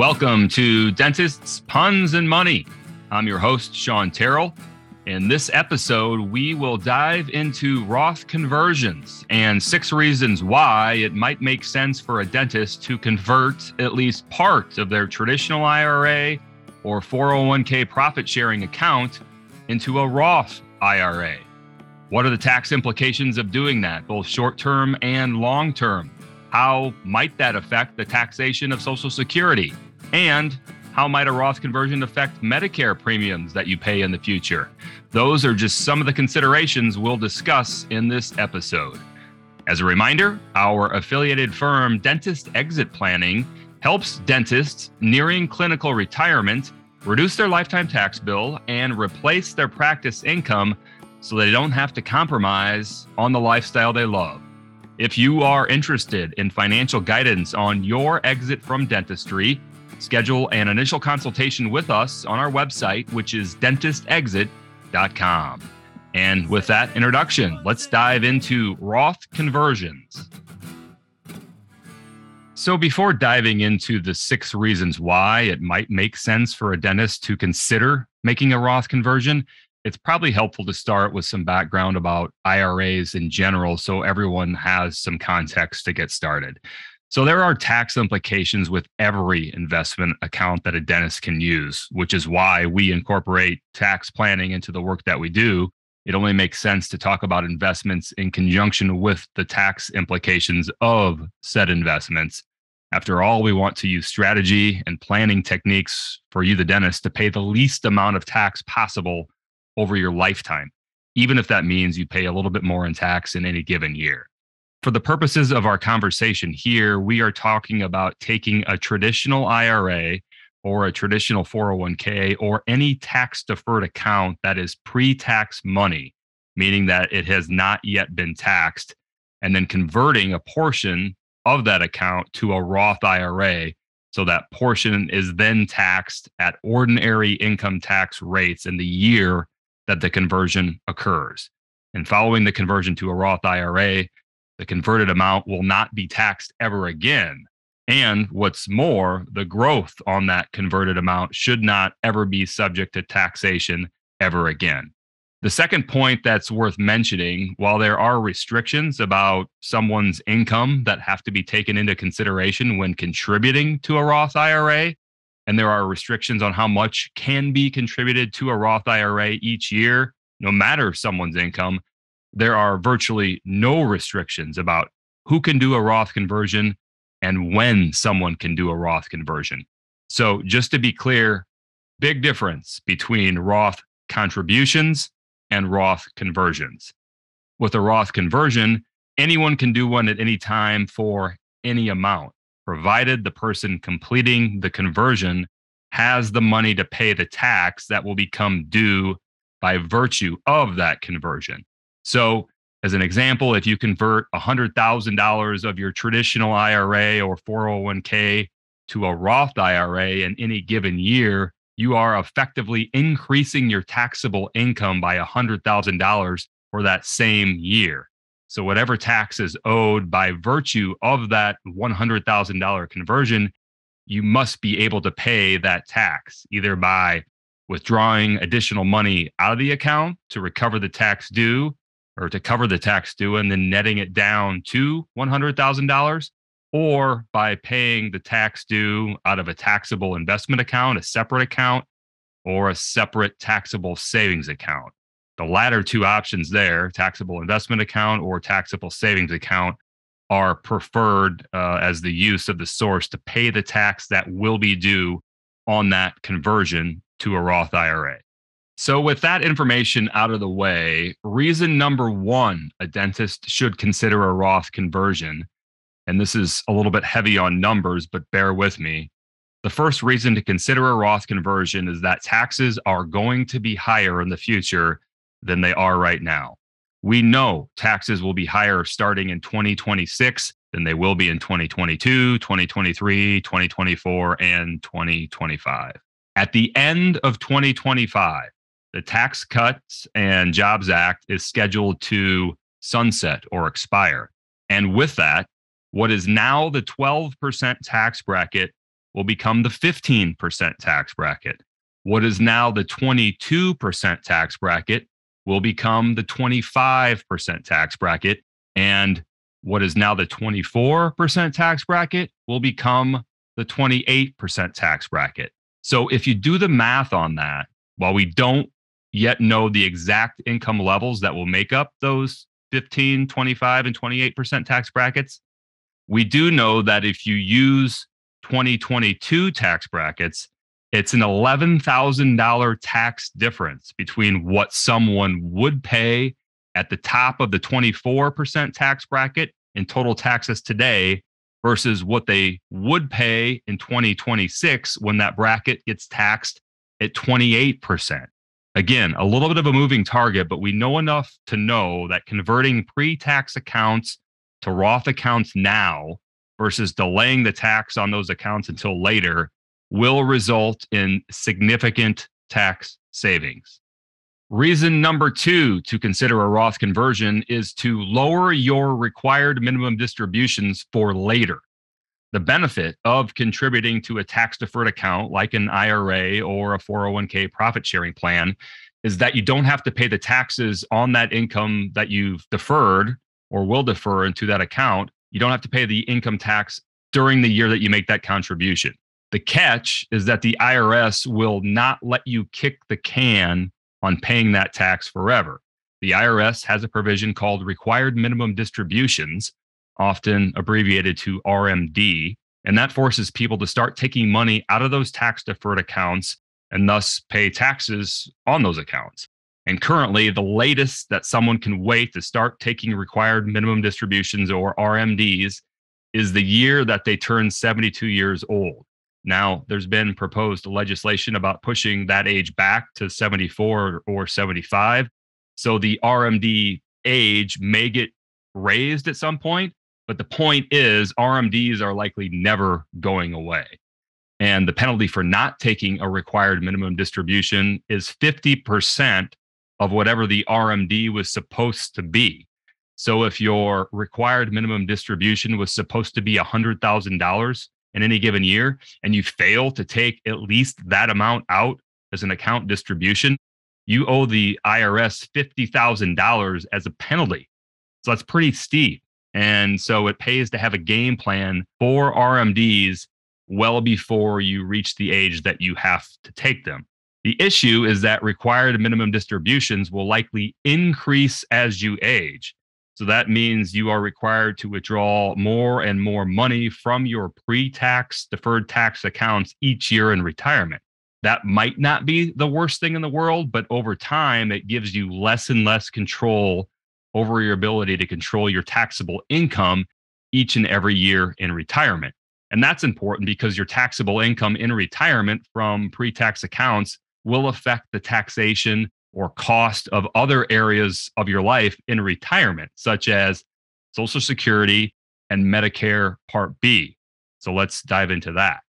Welcome to Dentists, Puns, and Money. I'm your host, Shawn Terrell. In this episode, we will dive into Roth conversions and six reasons why it might make sense for a dentist to convert at least part of their traditional IRA or 401k profit sharing account into a Roth IRA. What are the tax implications of doing that, both short term and long term? How might that affect the taxation of Social Security? And how might a Roth conversion affect Medicare premiums that you pay in the future? Those are just some of the considerations we'll discuss in this episode. As a reminder, our affiliated firm, Dentist Exit Planning, helps dentists nearing clinical retirement reduce their lifetime tax bill and replace their practice income so they don't have to compromise on the lifestyle they love. If you are interested in financial guidance on your exit from dentistry, Schedule an initial consultation with us on our website, which is dentistexit.com. And with that introduction, let's dive into Roth conversions. So, before diving into the six reasons why it might make sense for a dentist to consider making a Roth conversion, it's probably helpful to start with some background about IRAs in general so everyone has some context to get started. So there are tax implications with every investment account that a dentist can use, which is why we incorporate tax planning into the work that we do. It only makes sense to talk about investments in conjunction with the tax implications of said investments. After all, we want to use strategy and planning techniques for you, the dentist, to pay the least amount of tax possible over your lifetime, even if that means you pay a little bit more in tax in any given year for the purposes of our conversation here, we are talking about taking a traditional IRA or a traditional 401k or any tax deferred account that is pre tax money, meaning that it has not yet been taxed, and then converting a portion of that account to a Roth IRA. So that portion is then taxed at ordinary income tax rates in the year that the conversion occurs. And following the conversion to a Roth IRA, the converted amount will not be taxed ever again. And what's more, the growth on that converted amount should not ever be subject to taxation ever again. The second point that's worth mentioning while there are restrictions about someone's income that have to be taken into consideration when contributing to a Roth IRA, and there are restrictions on how much can be contributed to a Roth IRA each year, no matter someone's income, there are virtually no restrictions about who can do a Roth conversion and when someone can do a Roth conversion. So, just to be clear, big difference between Roth contributions and Roth conversions. With a Roth conversion, anyone can do one at any time for any amount, provided the person completing the conversion has the money to pay the tax that will become due by virtue of that conversion. So, as an example, if you convert $100,000 of your traditional IRA or 401k to a Roth IRA in any given year, you are effectively increasing your taxable income by $100,000 for that same year. So, whatever tax is owed by virtue of that $100,000 conversion, you must be able to pay that tax either by withdrawing additional money out of the account to recover the tax due or to cover the tax due and then netting it down to $100,000 or by paying the tax due out of a taxable investment account, a separate account, or a separate taxable savings account. The latter two options there, taxable investment account or taxable savings account, are preferred uh, as the use of the source to pay the tax that will be due on that conversion to a Roth IRA. So, with that information out of the way, reason number one a dentist should consider a Roth conversion, and this is a little bit heavy on numbers, but bear with me. The first reason to consider a Roth conversion is that taxes are going to be higher in the future than they are right now. We know taxes will be higher starting in 2026 than they will be in 2022, 2023, 2024, and 2025. At the end of 2025, the Tax Cuts and Jobs Act is scheduled to sunset or expire. And with that, what is now the 12% tax bracket will become the 15% tax bracket. What is now the 22% tax bracket will become the 25% tax bracket. And what is now the 24% tax bracket will become the 28% tax bracket. So if you do the math on that, while we don't yet know the exact income levels that will make up those 15, 25, and 28% tax brackets, we do know that if you use 2022 tax brackets, it's an $11,000 tax difference between what someone would pay at the top of the 24% tax bracket in total taxes today versus what they would pay in 2026 when that bracket gets taxed at 28%. Again, a little bit of a moving target, but we know enough to know that converting pre tax accounts to Roth accounts now versus delaying the tax on those accounts until later will result in significant tax savings. Reason number two to consider a Roth conversion is to lower your required minimum distributions for later. The benefit of contributing to a tax deferred account like an IRA or a 401k profit sharing plan is that you don't have to pay the taxes on that income that you've deferred or will defer into that account. You don't have to pay the income tax during the year that you make that contribution. The catch is that the IRS will not let you kick the can on paying that tax forever. The IRS has a provision called required minimum distributions, often abbreviated to RMD, and that forces people to start taking money out of those tax deferred accounts and thus pay taxes on those accounts. And currently, the latest that someone can wait to start taking required minimum distributions or RMDs is the year that they turn 72 years old. Now, there's been proposed legislation about pushing that age back to 74 or 75. So the RMD age may get raised at some point, but the point is RMDs are likely never going away. And the penalty for not taking a required minimum distribution is 50% of whatever the RMD was supposed to be. So if your required minimum distribution was supposed to be $100,000, in any given year and you fail to take at least that amount out as an account distribution, you owe the IRS $50,000 as a penalty. So that's pretty steep. And so it pays to have a game plan for RMDs well before you reach the age that you have to take them. The issue is that required minimum distributions will likely increase as you age. So that means you are required to withdraw more and more money from your pre tax deferred tax accounts each year in retirement. That might not be the worst thing in the world, but over time, it gives you less and less control over your ability to control your taxable income each and every year in retirement. And that's important because your taxable income in retirement from pre tax accounts will affect the taxation or cost of other areas of your life in retirement, such as Social Security and Medicare Part B. So let's dive into that.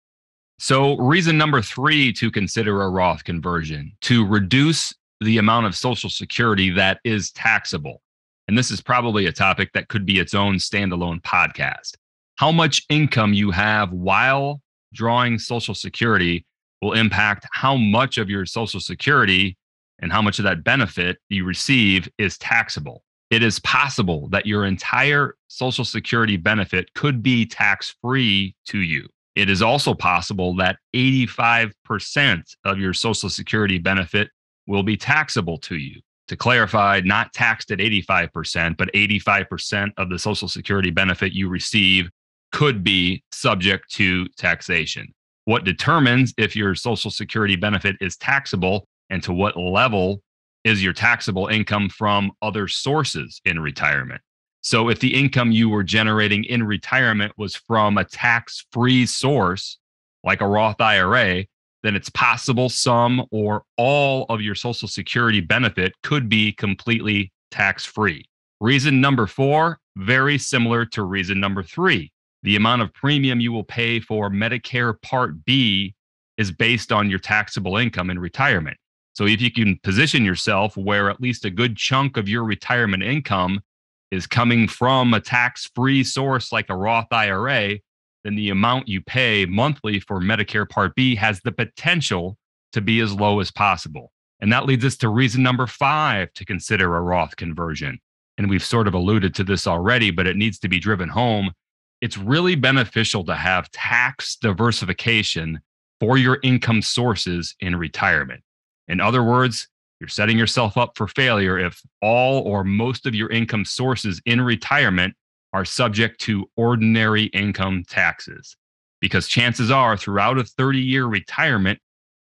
So, reason number three to consider a Roth conversion to reduce the amount of Social Security that is taxable. And this is probably a topic that could be its own standalone podcast. How much income you have while drawing Social Security will impact how much of your Social Security and how much of that benefit you receive is taxable. It is possible that your entire Social Security benefit could be tax free to you. It is also possible that 85% of your Social Security benefit will be taxable to you. To clarify, not taxed at 85%, but 85% of the Social Security benefit you receive could be subject to taxation. What determines if your Social Security benefit is taxable and to what level is your taxable income from other sources in retirement. So, if the income you were generating in retirement was from a tax free source, like a Roth IRA, then it's possible some or all of your Social Security benefit could be completely tax free. Reason number four, very similar to reason number three. The amount of premium you will pay for Medicare Part B is based on your taxable income in retirement. So if you can position yourself where at least a good chunk of your retirement income is coming from a tax free source like a Roth IRA, then the amount you pay monthly for Medicare Part B has the potential to be as low as possible. And that leads us to reason number five to consider a Roth conversion. And we've sort of alluded to this already, but it needs to be driven home. It's really beneficial to have tax diversification for your income sources in retirement. In other words, you're setting yourself up for failure if all or most of your income sources in retirement are subject to ordinary income taxes. Because chances are, throughout a 30 year retirement,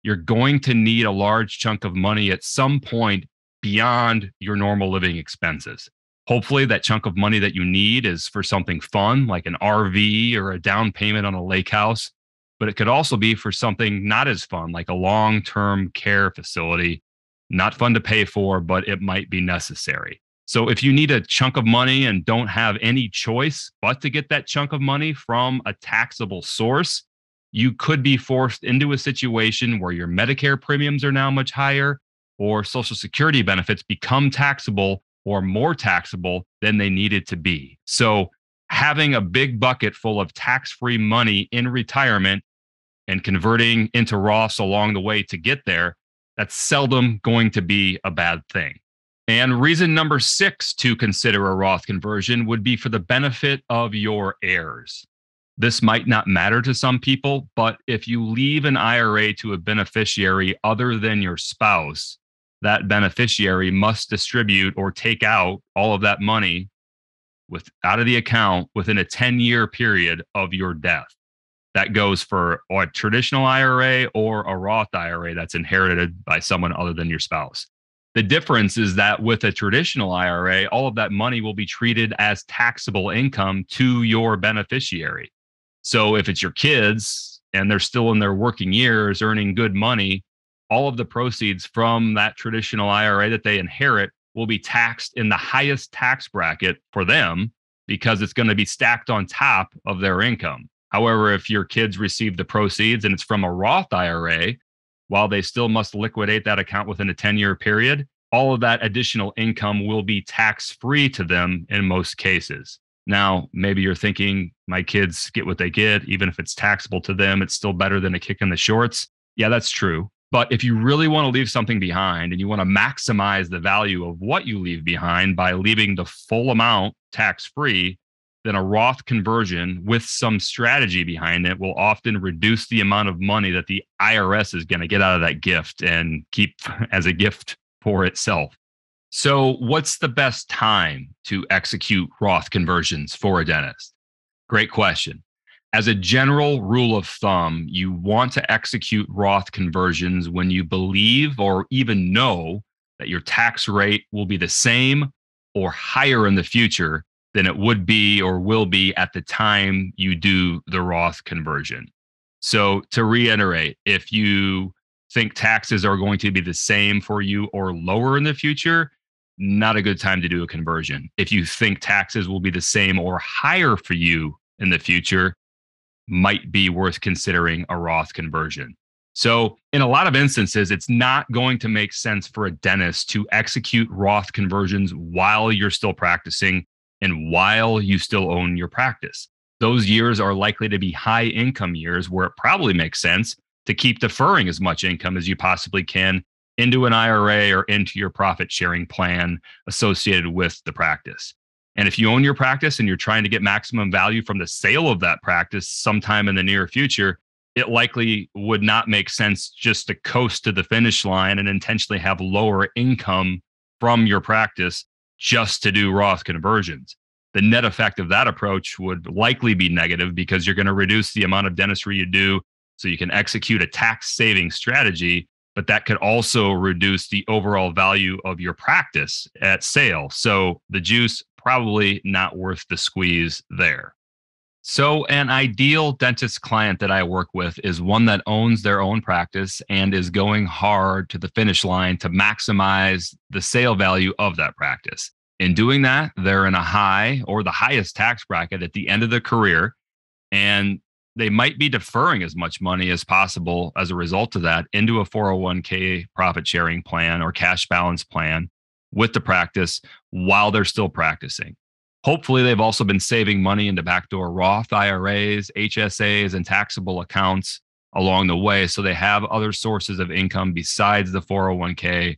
you're going to need a large chunk of money at some point beyond your normal living expenses. Hopefully, that chunk of money that you need is for something fun, like an RV or a down payment on a lake house. But it could also be for something not as fun, like a long term care facility. Not fun to pay for, but it might be necessary. So, if you need a chunk of money and don't have any choice but to get that chunk of money from a taxable source, you could be forced into a situation where your Medicare premiums are now much higher or Social Security benefits become taxable or more taxable than they needed to be. So, having a big bucket full of tax free money in retirement and converting into Roths along the way to get there, that's seldom going to be a bad thing. And reason number six to consider a Roth conversion would be for the benefit of your heirs. This might not matter to some people, but if you leave an IRA to a beneficiary other than your spouse, that beneficiary must distribute or take out all of that money with out of the account within a 10 year period of your death. That goes for a traditional IRA or a Roth IRA that's inherited by someone other than your spouse. The difference is that with a traditional IRA, all of that money will be treated as taxable income to your beneficiary. So if it's your kids and they're still in their working years earning good money, all of the proceeds from that traditional IRA that they inherit will be taxed in the highest tax bracket for them because it's going to be stacked on top of their income. However, if your kids receive the proceeds and it's from a Roth IRA, while they still must liquidate that account within a 10 year period, all of that additional income will be tax free to them in most cases. Now, maybe you're thinking, my kids get what they get, even if it's taxable to them, it's still better than a kick in the shorts. Yeah, that's true. But if you really want to leave something behind and you want to maximize the value of what you leave behind by leaving the full amount tax free, then a Roth conversion with some strategy behind it will often reduce the amount of money that the IRS is going to get out of that gift and keep as a gift for itself. So, what's the best time to execute Roth conversions for a dentist? Great question. As a general rule of thumb, you want to execute Roth conversions when you believe or even know that your tax rate will be the same or higher in the future than it would be or will be at the time you do the Roth conversion. So, to reiterate, if you think taxes are going to be the same for you or lower in the future, not a good time to do a conversion. If you think taxes will be the same or higher for you in the future, might be worth considering a Roth conversion. So, in a lot of instances, it's not going to make sense for a dentist to execute Roth conversions while you're still practicing and while you still own your practice. Those years are likely to be high income years where it probably makes sense to keep deferring as much income as you possibly can into an IRA or into your profit sharing plan associated with the practice. And if you own your practice and you're trying to get maximum value from the sale of that practice sometime in the near future, it likely would not make sense just to coast to the finish line and intentionally have lower income from your practice just to do Roth conversions. The net effect of that approach would likely be negative because you're going to reduce the amount of dentistry you do so you can execute a tax saving strategy but that could also reduce the overall value of your practice at sale. So the juice probably not worth the squeeze there. So, an ideal dentist client that I work with is one that owns their own practice and is going hard to the finish line to maximize the sale value of that practice. In doing that, they're in a high or the highest tax bracket at the end of their career. And they might be deferring as much money as possible as a result of that into a 401k profit sharing plan or cash balance plan with the practice while they're still practicing. Hopefully, they've also been saving money into backdoor Roth IRAs, HSAs, and taxable accounts along the way. So they have other sources of income besides the 401k,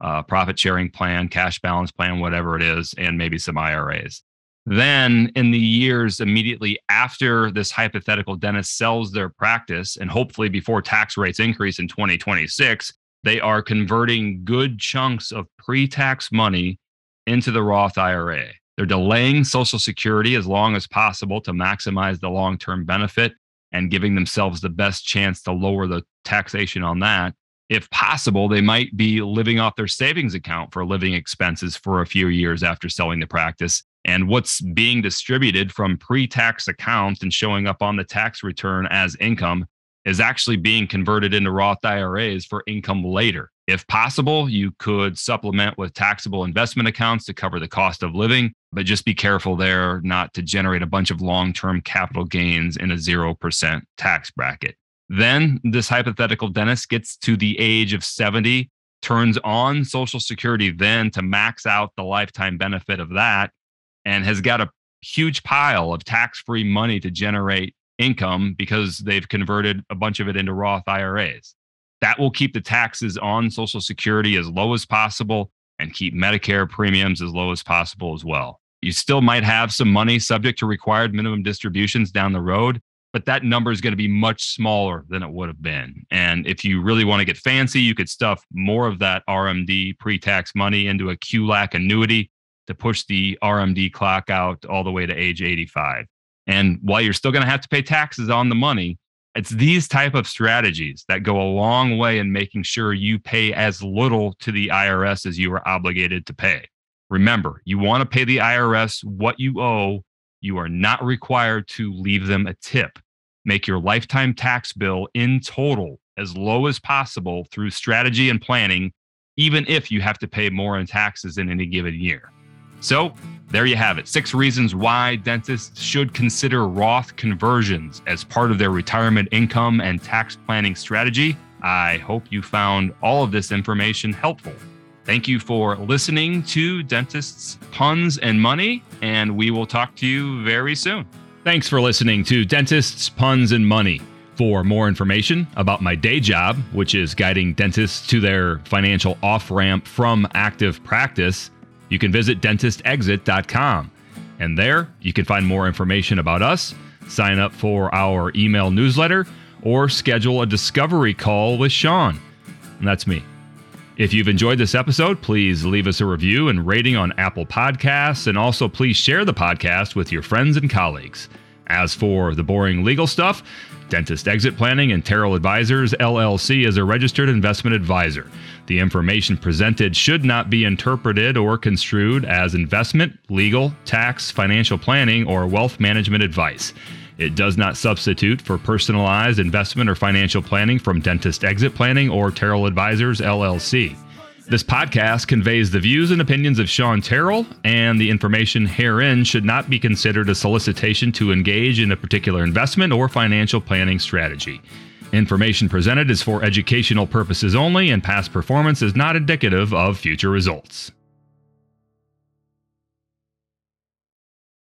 uh, profit sharing plan, cash balance plan, whatever it is, and maybe some IRAs. Then, in the years immediately after this hypothetical dentist sells their practice, and hopefully before tax rates increase in 2026, they are converting good chunks of pre tax money into the Roth IRA. They're delaying Social Security as long as possible to maximize the long term benefit and giving themselves the best chance to lower the taxation on that. If possible, they might be living off their savings account for living expenses for a few years after selling the practice and what's being distributed from pre tax accounts and showing up on the tax return as income is actually being converted into Roth IRAs for income later. If possible, you could supplement with taxable investment accounts to cover the cost of living, but just be careful there not to generate a bunch of long term capital gains in a 0% tax bracket. Then this hypothetical dentist gets to the age of 70, turns on Social Security then to max out the lifetime benefit of that and has got a huge pile of tax free money to generate income because they've converted a bunch of it into Roth IRAs. That will keep the taxes on Social Security as low as possible and keep Medicare premiums as low as possible as well. You still might have some money subject to required minimum distributions down the road, but that number is going to be much smaller than it would have been. And if you really want to get fancy, you could stuff more of that RMD pre tax money into a QLAC annuity to push the RMD clock out all the way to age 85. And while you're still going to have to pay taxes on the money, it's these type of strategies that go a long way in making sure you pay as little to the IRS as you are obligated to pay. Remember, you want to pay the IRS what you owe. You are not required to leave them a tip. Make your lifetime tax bill in total as low as possible through strategy and planning, even if you have to pay more in taxes in any given year. So, there you have it. Six reasons why dentists should consider Roth conversions as part of their retirement income and tax planning strategy. I hope you found all of this information helpful. Thank you for listening to Dentists, Puns, and Money, and we will talk to you very soon. Thanks for listening to Dentists, Puns, and Money. For more information about my day job, which is guiding dentists to their financial off ramp from active practice, you can visit dentistexit.com. And there you can find more information about us, sign up for our email newsletter, or schedule a discovery call with Shawn. And that's me. If you've enjoyed this episode, please leave us a review and rating on Apple Podcasts, and also please share the podcast with your friends and colleagues. As for the boring legal stuff, Dentist Exit Planning and Terrell Advisors LLC is a registered investment advisor. The information presented should not be interpreted or construed as investment, legal, tax, financial planning, or wealth management advice. It does not substitute for personalized investment or financial planning from Dentist Exit Planning or Terrell Advisors LLC. This podcast conveys the views and opinions of Shawn Terrell, and the information herein should not be considered a solicitation to engage in a particular investment or financial planning strategy. Information presented is for educational purposes only, and past performance is not indicative of future results.